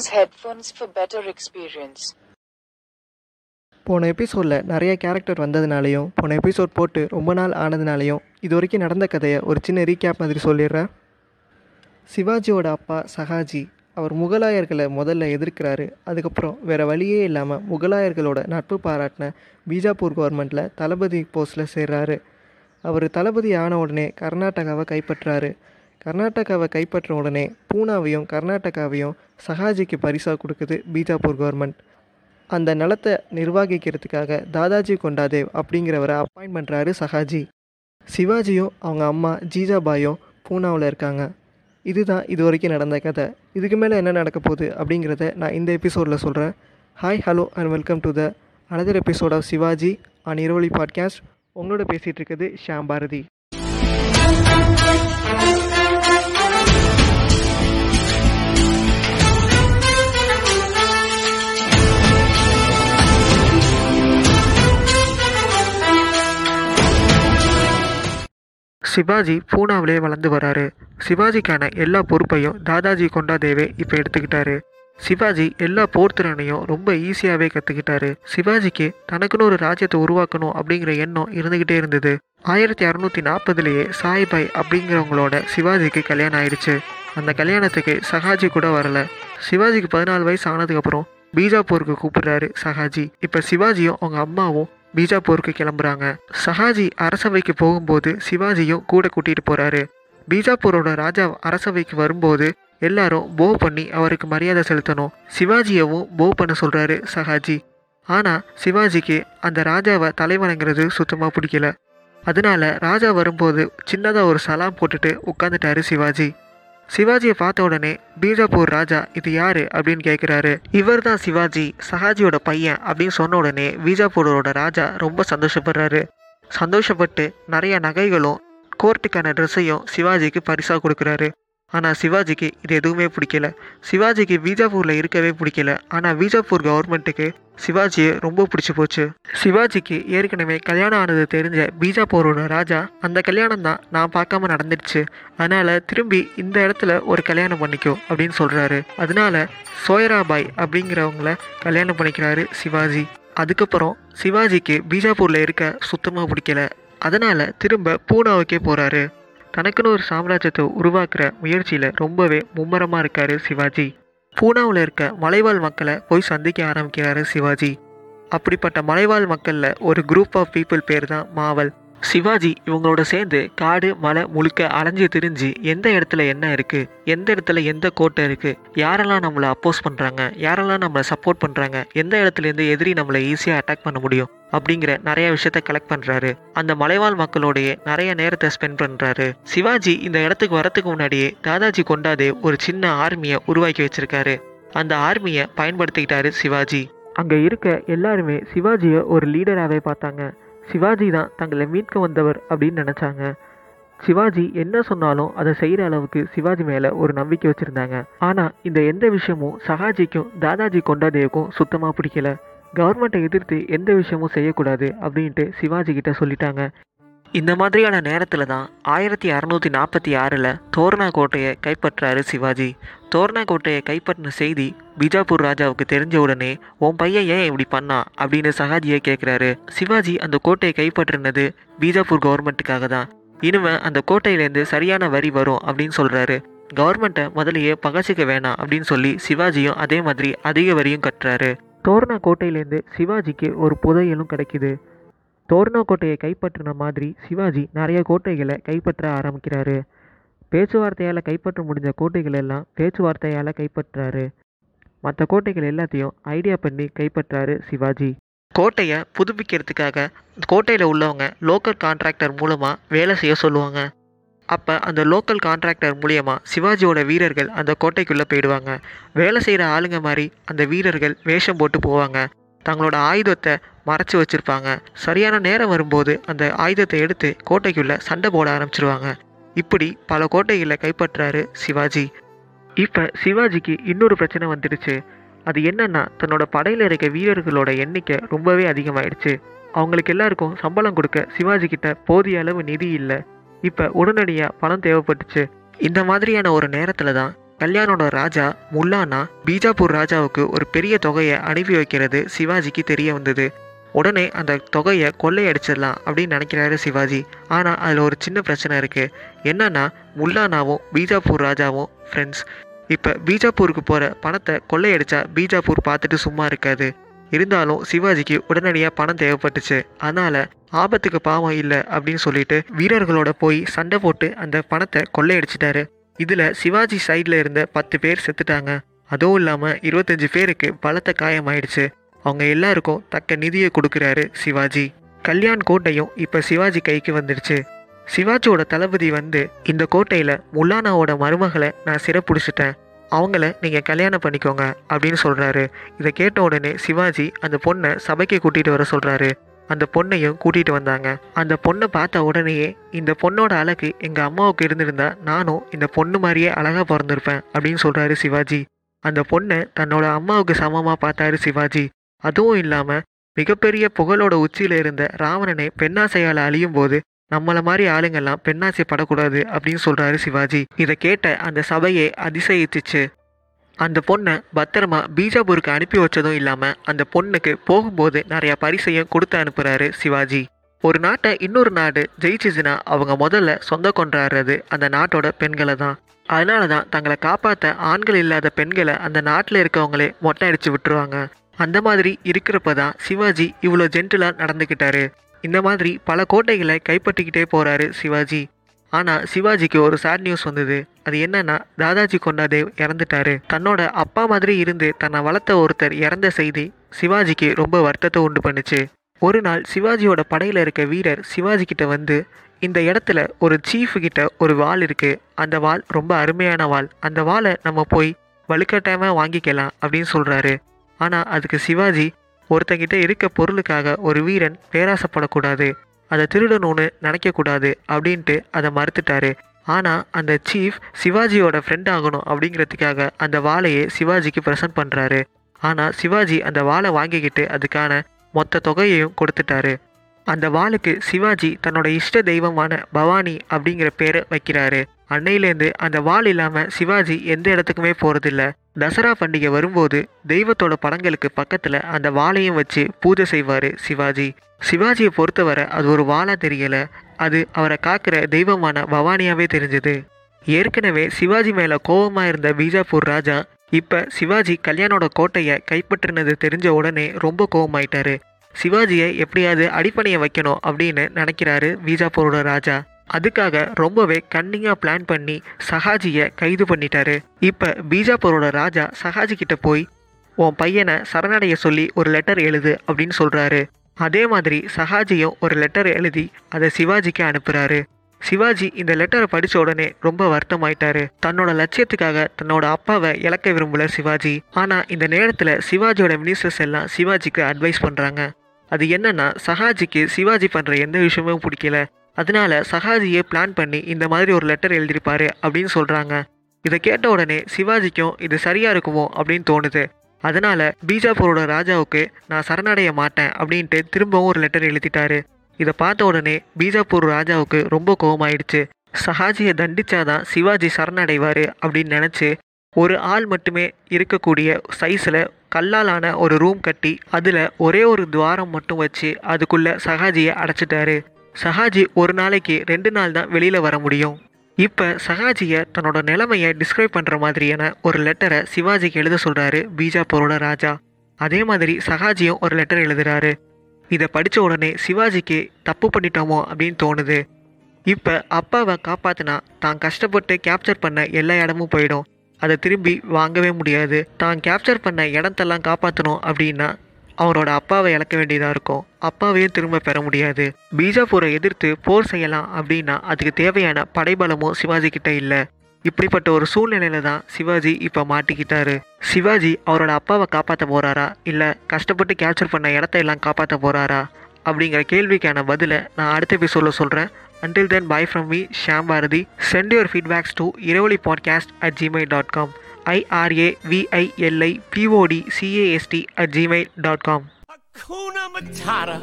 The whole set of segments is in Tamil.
Use headphones for better experience. போன எபிசோடில் நிறைய கேரக்டர் வந்ததுனாலையும் போன எபிசோட் போட்டு ரொம்ப நாள் ஆனதுனாலையும் இது வரைக்கும் நடந்த கதையை ஒரு சின்ன ரீகேப் மாதிரி சொல்லிடுறேன். சிவாஜியோட அப்பா சஹாஜி அவர் முகலாயர்களை முதல்ல எதிர்க்கிறாரு. அதுக்கப்புறம் வேறு வழியே இல்லாமல் முகலாயர்களோட நட்பு பாராட்டின பீஜாப்பூர் கவர்மெண்ட்டில் தளபதி போஸ்ட்டில் சேர்றாரு. அவர் தளபதி ஆன உடனே கர்நாடகாவை கைப்பற்றாரு. கர்நாடகாவை கைப்பற்ற உடனே பூனாவையும் கர்நாடகாவையும் சஹாஜிக்கு பரிசாக கொடுக்குது பீஜாப்பூர் கவர்மெண்ட் அந்த நிலத்தை நிர்வகிக்கிறதுக்காக தாதாஜி கொண்டாதேவ் அப்படிங்கிறவரை அப்பாயிண்ட் பண்ணுறாரு சஹாஜி. சிவாஜியும் அவங்க அம்மா ஜீஜாபாயும் பூனாவில் இருக்காங்க. இதுதான் இது வரைக்கும் நடந்த கதை. இதுக்கு மேலே என்ன நடக்க போகுது அப்படிங்கிறத நான் இந்த எபிசோடில் சொல்கிறேன் hi hello and welcome to the another episode of Shivaji on Iravili podcast உங்களோட பேசிகிட்டு இருக்குது ஷியாம் பாரதி. சிவாஜி பூனாவிலே வளர்ந்து வராரு. சிவாஜிக்கான எல்லா பொறுப்பையும் தாதாஜி கொண்டாதேவே இப்போ எடுத்துக்கிட்டாரு. சிவாஜி எல்லா போர்த்திறனையும் ரொம்ப ஈஸியாகவே கற்றுக்கிட்டாரு சிவாஜிக்கு தனக்குன்னு ஒரு ராஜ்யத்தை உருவாக்கணும் அப்படிங்கிற எண்ணம் இருந்துக்கிட்டே இருந்தது. ஆயிரத்தி அறநூற்றி நாற்பதுலேயே சாய்பாய் அப்படிங்கிறவங்களோட சிவாஜிக்கு கல்யாணம் ஆயிடுச்சு. அந்த கல்யாணத்துக்கு சஹாஜி கூட வரல. சிவாஜிக்கு பதினாலு வயசு ஆனதுக்கப்புறம் பீஜாப்பூருக்கு கூப்பிடுறாரு சஹாஜி இப்போ சிவாஜியும் அவங்க அம்மாவும் பீஜாப்பூருக்கு கிளம்புறாங்க. சஹாஜி அரசவைக்கு போகும்போது சிவாஜியும் கூட கூட்டிட்டு போறாரு. பீஜாப்பூரோட ராஜா அரசவைக்கு வரும்போது எல்லாரும் போ பண்ணி அவருக்கு மரியாதை செலுத்தணும். சிவாஜியவும் போ பண்ண சொல்றாரு சஹாஜி. ஆனா சிவாஜிக்கு அந்த ராஜாவை தலைவணங்கிறது சுத்தமா பிடிக்கல. அதனால ராஜா வரும்போது சின்னதா ஒரு சலாம் போட்டுட்டு உட்காந்துட்டாரு சிவாஜி. சிவாஜியை பார்த்த உடனே பீஜாப்பூர் ராஜா இது யாரு? அப்படின்னு கேட்குறாரு. இவர் தான் சிவாஜி சஹாஜியோட பையன் அப்படின்னு சொன்ன உடனே பீஜாப்பூரோட ராஜா ரொம்ப சந்தோஷப்படுறாரு. சந்தோஷப்பட்டு நிறைய நகைகளும் கோர்ட்டுக்கான ட்ரெஸ்ஸையும் சிவாஜிக்கு பரிசாக கொடுக்குறாரு. ஆனால் சிவாஜிக்கு இது எதுவுமே பிடிக்கல. சிவாஜிக்கு பீஜாப்பூரில் இருக்கவே பிடிக்கல. ஆனால் பீஜாப்பூர் கவர்மெண்ட்டுக்கு சிவாஜியை ரொம்ப பிடிச்சி போச்சு. சிவாஜிக்கு ஏற்கனவே கல்யாணம் ஆனது தெரிஞ்ச பீஜாப்பூரோட ராஜா அந்த கல்யாணம் தான் நான் பார்க்காம நடந்துடுச்சு. அதனால் திரும்பி இந்த இடத்துல ஒரு கல்யாணம் பண்ணிக்கோ அப்படின்னு சொல்கிறாரு அதனால சோயராபாய் அப்படிங்கிறவங்கள கல்யாணம் பண்ணிக்கிறாரு சிவாஜி. அதுக்கப்புறம் சிவாஜிக்கு பீஜாப்பூரில் இருக்க சுத்தமாக பிடிக்கல. அதனால் திரும்ப பூனாவுக்கே போகிறாரு தனக்குன்னு ஒரு சாம்ராஜ்யத்தை உருவாக்குற முயற்சியில் ரொம்பவே மும்மரமாக இருக்காரு சிவாஜி. பூனாவில் இருக்க மலைவாழ் மக்களை போய் சந்திக்க ஆரம்பிக்கிறாரு சிவாஜி. அப்படிப்பட்ட மலைவாழ் மக்களில் ஒரு குரூப் ஆஃப் பீப்புள் பேர் தான் மாவல். சிவாஜி இவங்களோட சேர்ந்து காடு மலை முழுக்க அலைஞ்சு திரிஞ்சு எந்த இடத்துல என்ன இருக்கு எந்த இடத்துல எந்த கோட்டை இருக்கு யாரெல்லாம் நம்மளை அப்போஸ் பண்றாங்க யாரெல்லாம் நம்மளை சப்போர்ட் பண்றாங்க எந்த இடத்துல இருந்து எதிரி நம்மளை ஈஸியாக அட்டாக் பண்ண முடியும் அப்படிங்கிற நிறைய விஷயத்த கலெக்ட் பண்றாரு. அந்த மலைவாழ் மக்களோடைய நிறைய நேரத்தை ஸ்பெண்ட் பண்றாரு. சிவாஜி இந்த இடத்துக்கு வரத்துக்கு முன்னாடியே தாதாஜி கொண்டாதே ஒரு சின்ன ஆர்மியை உருவாக்கி வச்சிருக்காரு. அந்த ஆர்மியை பயன்படுத்திக்கிட்டாரு சிவாஜி. அங்க இருக்க எல்லாருமே சிவாஜியை ஒரு லீடராகவே பார்த்தாங்க. சிவாஜி தான் தங்களை மீட்க வந்தவர் அப்படின்னு நினச்சாங்க. சிவாஜி என்ன சொன்னாலும் அதை செய்கிற அளவுக்கு சிவாஜி மேலே ஒரு நம்பிக்கை வச்சுருந்தாங்க. ஆனால் இந்த எந்த விஷயமும் சகாஜிக்கும் தாதாஜி கொண்டாதேவுக்கும் சுத்தமாக பிடிக்கல. கவர்மெண்ட்டை எதிர்த்து எந்த விஷயமும் செய்யக்கூடாது அப்படின்ட்டு சிவாஜி கிட்ட சொல்லிட்டாங்க. இந்த மாதிரியான நேரத்தில் தான் ஆயிரத்தி அறநூற்றி நாற்பத்தி ஆறில் தோரணா கோட்டையை கைப்பற்றாரு சிவாஜி. தோரணா கோட்டையை கைப்பற்றின செய்தி பீஜாப்பூர் ராஜாவுக்கு தெரிஞ்ச உடனே உன் பையன் ஏன் இப்படி பண்ணா? அப்படின்னு சகாஜியை கேட்குறாரு சிவாஜி அந்த கோட்டையை கைப்பற்றினது பீஜாப்பூர் கவர்மெண்ட்டுக்காக தான். இனிமே அந்த கோட்டையிலேருந்து சரியான வரி வரும் அப்படின்னு சொல்கிறாரு கவர்மெண்ட்டை முதலையே பகச்சிக்க வேணாம் அப்படின்னு சொல்லி சிவாஜியும் அதே மாதிரி அதிக வரியும் கட்டுறாரு. தோரணா கோட்டையிலேருந்து சிவாஜிக்கு ஒரு புதையலும் கிடைக்குது. தோரணா கோட்டையை கைப்பற்றின மாதிரி சிவாஜி நிறைய கோட்டைகளை கைப்பற்ற ஆரம்பிக்கிறாரு. பேச்சுவார்த்தையால் கைப்பற்ற முடிஞ்ச கோட்டைகள் எல்லாம் பேச்சுவார்த்தையால் கைப்பற்றாரு. மற்ற கோட்டைகள் எல்லாத்தையும் ஐடியா பண்ணி கைப்பற்றாரு சிவாஜி. கோட்டையை புதுப்பிக்கிறதுக்காக கோட்டையில் உள்ளவங்க லோக்கல் கான்ட்ராக்டர் மூலமாக வேலை செய்ய சொல்லுவாங்க. அப்போ அந்த லோக்கல் கான்ட்ராக்டர் மூலியமாக சிவாஜியோட வீரர்கள் அந்த கோட்டைக்குள்ளே போயிடுவாங்க. வேலை செய்கிற ஆளுங்க மாதிரி அந்த வீரர்கள் வேஷம் போட்டு போவாங்க. தங்களோட ஆயுதத்தை மறைச்சி வச்சிருப்பாங்க. சரியான நேரம் வரும்போது அந்த ஆயுதத்தை எடுத்து கோட்டைக்குள்ளே சண்டை போட ஆரம்பிச்சிருவாங்க. இப்படி பல கோட்டைகளை கைப்பற்றாரு சிவாஜி. இப்போ சிவாஜிக்கு இன்னொரு பிரச்சனை வந்துடுச்சு. அது என்னன்னா தன்னோட படையில் இருக்க வீரர்களோட எண்ணிக்கை ரொம்பவே அதிகமாயிடுச்சு. அவங்களுக்கு எல்லாருக்கும் சம்பளம் கொடுக்க சிவாஜி கிட்ட போதிய அளவு நிதி இல்லை. இப்போ உடனடியாக பணம் தேவைப்பட்டுச்சு. இந்த மாதிரியான ஒரு நேரத்தில் தான் கல்யாணோட ராஜா முல்லானா பீஜாப்பூர் ராஜாவுக்கு ஒரு பெரிய தொகையை அனுப்பி வைக்கிறது சிவாஜிக்கு தெரிய வந்தது. உடனே அந்த தொகையை கொள்ளையடிச்சிடலாம் அப்படின்னு நினைக்கிறாரு சிவாஜி. ஆனால் அதில் ஒரு சின்ன பிரச்சனை இருக்குது என்னன்னா முல்லானாவும் பீஜாப்பூர் ராஜாவும் ஃப்ரெண்ட்ஸ் இப்போ பீஜாப்பூருக்கு போகிற பணத்தை கொள்ளையடிச்சா பீஜாப்பூர் பார்த்துட்டு சும்மா இருக்காது. இருந்தாலும் சிவாஜிக்கு உடனடியாக பணம் தேவைப்பட்டுச்சு. அதனால் ஆபத்துக்கு பாவம் இல்லை அப்படின்னு சொல்லிட்டு வீரர்களோட போய் சண்டை போட்டு அந்த பணத்தை கொள்ளையடிச்சிட்டாரு. இதில் சிவாஜி சைடில் இருந்த பத்து பேர் செத்துட்டாங்க. அதுவும் இல்லாமல் இருபத்தஞ்சு பேருக்கு பலத்த காயமாயிடுச்சு. அவங்க எல்லாருக்கும் தக்க நிதியை கொடுக்குறாரு சிவாஜி. கல்யாண் கோட்டையும் இப்போ சிவாஜி கைக்கு வந்துடுச்சு. சிவாஜியோட தளபதி வந்து இந்த கோட்டையில் முல்லானாவோட மருமகளை நான் சிறப்புடிச்சிட்டேன். அவங்கள நீங்கள் கல்யாணம் பண்ணிக்கோங்க அப்படின்னு சொல்கிறாரு இதை கேட்ட உடனே சிவாஜி அந்த பொண்ணை சபைக்கு கூட்டிகிட்டு வர சொல்கிறாரு அந்த பொண்ணையும் கூட்டிகிட்டு வந்தாங்க. அந்த பொண்ணை பார்த்த உடனேயே இந்த பொண்ணோட அழகு எங்கள் அம்மாவுக்கு இருந்திருந்தா நானும் இந்த பொண்ணு மாதிரியே அழகாக பிறந்திருப்பேன் அப்படின்னு சொல்கிறாரு சிவாஜி. அந்த பொண்ணை தன்னோட அம்மாவுக்கு சமமாக பார்த்தாரு சிவாஜி. அதுவும் இல்லாமல் மிகப்பெரிய புகழோட உச்சியில் இருந்த ராவணனை பெண்ணாசையால் அழியும் போது நம்மளை மாதிரி ஆளுங்கெல்லாம் பெண்ணாசை படக்கூடாது அப்படின்னு சொல்கிறாரு சிவாஜி. இதை கேட்ட அந்த சபையை அதிசயித்துச்சு அந்த பொண்ணை பத்திரமா பீஜாபூருக்கு அனுப்பி வச்சதும் இல்லாமல் அந்த பொண்ணுக்கு போகும்போது நிறைய பரிசையும் கொடுத்து அனுப்புகிறாரு சிவாஜி. ஒரு நாட்டை இன்னொரு நாடு ஜெயிச்சுச்சுன்னா அவங்க முதல்ல சொந்த கொண்டாடுறது அந்த நாட்டோட பெண்களை தான். அதனால தான் தங்களை காப்பாற்ற ஆண்கள் இல்லாத பெண்களை அந்த நாட்டில் இருக்கவங்களே மொட்டை அடிச்சு விட்டுருவாங்க. அந்த மாதிரி இருக்கிறப்ப தான் சிவாஜி இவ்வளோ ஜென்டிலாக நடந்துக்கிட்டாரு. இந்த மாதிரி பல கோட்டைகளை கைப்பற்றிக்கிட்டே போகிறாரு சிவாஜி. ஆனால் சிவாஜிக்கு ஒரு சேட் நியூஸ் வந்தது. அது என்னன்னா தாதாஜி கொண்டாதேவ் இறந்துட்டாரு. தன்னோட அப்பா மாதிரி இருந்து தன்னை வளர்த்த ஒருத்தர் இறந்த செய்தி சிவாஜிக்கு ரொம்ப வருத்தத்தை உண்டு பண்ணுச்சு. ஒரு நாள் சிவாஜியோட படையில் இருக்க வீரர் சிவாஜி கிட்ட வந்து இந்த இடத்துல ஒரு சீஃப் கிட்ட ஒரு வாள் இருக்கு. அந்த வாள் ரொம்ப அருமையான வாள். அந்த வாளை நம்ம போய் வலுக்கட்டாயமாக வாங்கிக்கலாம் அப்படின்னு சொல்றாரு. ஆனால் அதுக்கு சிவாஜி ஒருத்தங்கிட்ட இருக்க பொருளுக்காக ஒரு வீரன் பேராசப்படக்கூடாது. அதை திருடணும்னு நினைக்கக்கூடாது அப்படின்ட்டு அதை மறுத்துட்டாரு. ஆனால் அந்த சீஃப் சிவாஜியோட ஃப்ரெண்ட் ஆகணும் அப்படிங்கிறதுக்காக அந்த வாளையே சிவாஜிக்கு ப்ரெசன்ட் பண்ணுறாரு ஆனால் சிவாஜி அந்த வாழை வாங்கிக்கிட்டு அதுக்கான மொத்த தொகையையும் கொடுத்துட்டாரு. அந்த வாளுக்கு சிவாஜி தன்னோட இஷ்ட தெய்வமான பவானி அப்படிங்கிற பேரை வைக்கிறாரு. அன்னையிலேருந்து அந்த வாள் இல்லாமல் சிவாஜி எந்த இடத்துக்குமே போகிறதில்ல தசரா பண்டிகை வரும்போது தெய்வத்தோட படங்களுக்கு பக்கத்தில் அந்த வாளையும் வச்சு பூஜை செய்வார் சிவாஜி. சிவாஜியை பொறுத்தவரை அது ஒரு வாளா தெரியலை. அது அவரை காக்கிற தெய்வமான பவானியாவே தெரிஞ்சது. ஏற்கனவே சிவாஜி மேலே கோபமாக இருந்த பீஜாப்பூர் ராஜா இப்போ சிவாஜி கல்யாணோட கோட்டையை கைப்பற்றினது தெரிஞ்ச உடனே ரொம்ப கோபமாயிட்டாரு சிவாஜியை எப்படியாவது அடிப்படையை வைக்கணும் அப்படின்னு நினைக்கிறாரு பீஜாப்பூரோட ராஜா. அதுக்காக ரொம்பவே கன்னிங்காக பிளான் பண்ணி சஹாஜியை கைது பண்ணிட்டாரு. இப்போ பீஜாப்பூரோட ராஜா சஹாஜி கிட்ட போய் உன் பையனை சரணடைய சொல்லி ஒரு லெட்டர் எழுது அப்படின்னு சொல்கிறாரு அதே மாதிரி சஹாஜியும் ஒரு லெட்டர் எழுதி அதை சிவாஜிக்கு அனுப்புகிறாரு சிவாஜி இந்த லெட்டரை படித்த உடனே ரொம்ப வருத்தமாயிட்டாரு. தன்னோட லட்சியத்துக்காக தன்னோட அப்பாவை இழக்க விரும்பல சிவாஜி. ஆனால் இந்த நேரத்தில் சிவாஜியோட மினிஸ்டர்ஸ் எல்லாம் சிவாஜிக்கு அட்வைஸ் பண்ணுறாங்க அது என்னன்னா சஹாஜிக்கு சிவாஜி பண்ணுற எந்த விஷயமும் பிடிக்கல. அதனால சஹாஜியை பிளான் பண்ணி இந்த மாதிரி ஒரு லெட்டர் எழுதியிருப்பாரு அப்படின்னு சொல்கிறாங்க இதை கேட்ட உடனே சிவாஜிக்கும் இது சரியாக இருக்குமோ அப்படின்னு தோணுது. அதனால பீஜாப்பூரோட ராஜாவுக்கு நான் சரணடைய மாட்டேன் அப்படின்ட்டு திரும்பவும் ஒரு லெட்டர் எழுதிட்டாரு. இதை பார்த்த உடனே பீஜாப்பூர் ராஜாவுக்கு ரொம்ப கோபமாயிடுச்சு சஹாஜியை தண்டிச்சாதான் சிவாஜி சரணடைவார் அப்படின்னு நினச்சி ஒரு ஆள் மட்டுமே இருக்கக்கூடிய சைஸில் கல்லாலான ஒரு ரூம் கட்டி அதில் ஒரே ஒரு துவாரம் மட்டும் வச்சு அதுக்குள்ளே சஹாஜியை அடைச்சிட்டாரு. சஹாஜி ஒரு நாளைக்கு ரெண்டு நாள் தான் வெளியில் வர முடியும். இப்போ சஹாஜியை தன்னோட நிலைமையை டிஸ்கிரைப் பண்ணுற மாதிரியான ஒரு லெட்டரை சிவாஜிக்கு எழுத சொல்கிறாரு பீஜாப்பூரோட ராஜா. அதே மாதிரி சஹாஜியும் ஒரு லெட்டர் எழுதுகிறாரு இதை படித்த உடனே சிவாஜிக்கு தப்பு பண்ணிட்டோமோ அப்படின்னு தோணுது. இப்போ அப்பாவை காப்பாற்றினா தான் கஷ்டப்பட்டு கேப்சர் பண்ண எல்லா இடமும் போயிடும். அதை திரும்பி வாங்கவே முடியாது. தான் கேப்சர் பண்ண இடத்தெல்லாம் காப்பாற்றணும் அப்படின்னா அவரோட அப்பாவை இழக்க வேண்டியதாக இருக்கும். அப்பாவையும் திரும்ப பெற முடியாது. பீஜாப்பூரை எதிர்த்து போர் செய்யலாம் அப்படின்னா அதுக்கு தேவையான படைபலமும் சிவாஜி கிட்ட இல்லை. இப்படிப்பட்ட ஒரு சூழ்நிலையில தான் சிவாஜி இப்போ மாட்டிக்கிட்டாரு. சிவாஜி அவரோட அப்பாவை காப்பாற்ற போறாரா? இல்லை கஷ்டப்பட்டு கேப்சர் பண்ண இடத்த எல்லாம் காப்பாற்ற போறாரா? அப்படிங்கிற கேள்விக்கான பதிலை நான் அடுத்த எபிசோடில் சொல்கிறேன் until then bye from me Sham Bharathi send your feedbacks to Iravili podcast at Gmail dot com IRAVILI POD CAST at Gmail dot com Hakuna Matata.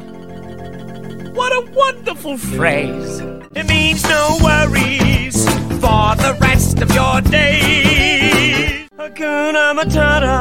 What a wonderful phrase. It means no worries for the rest of your days. Hakuna Matata.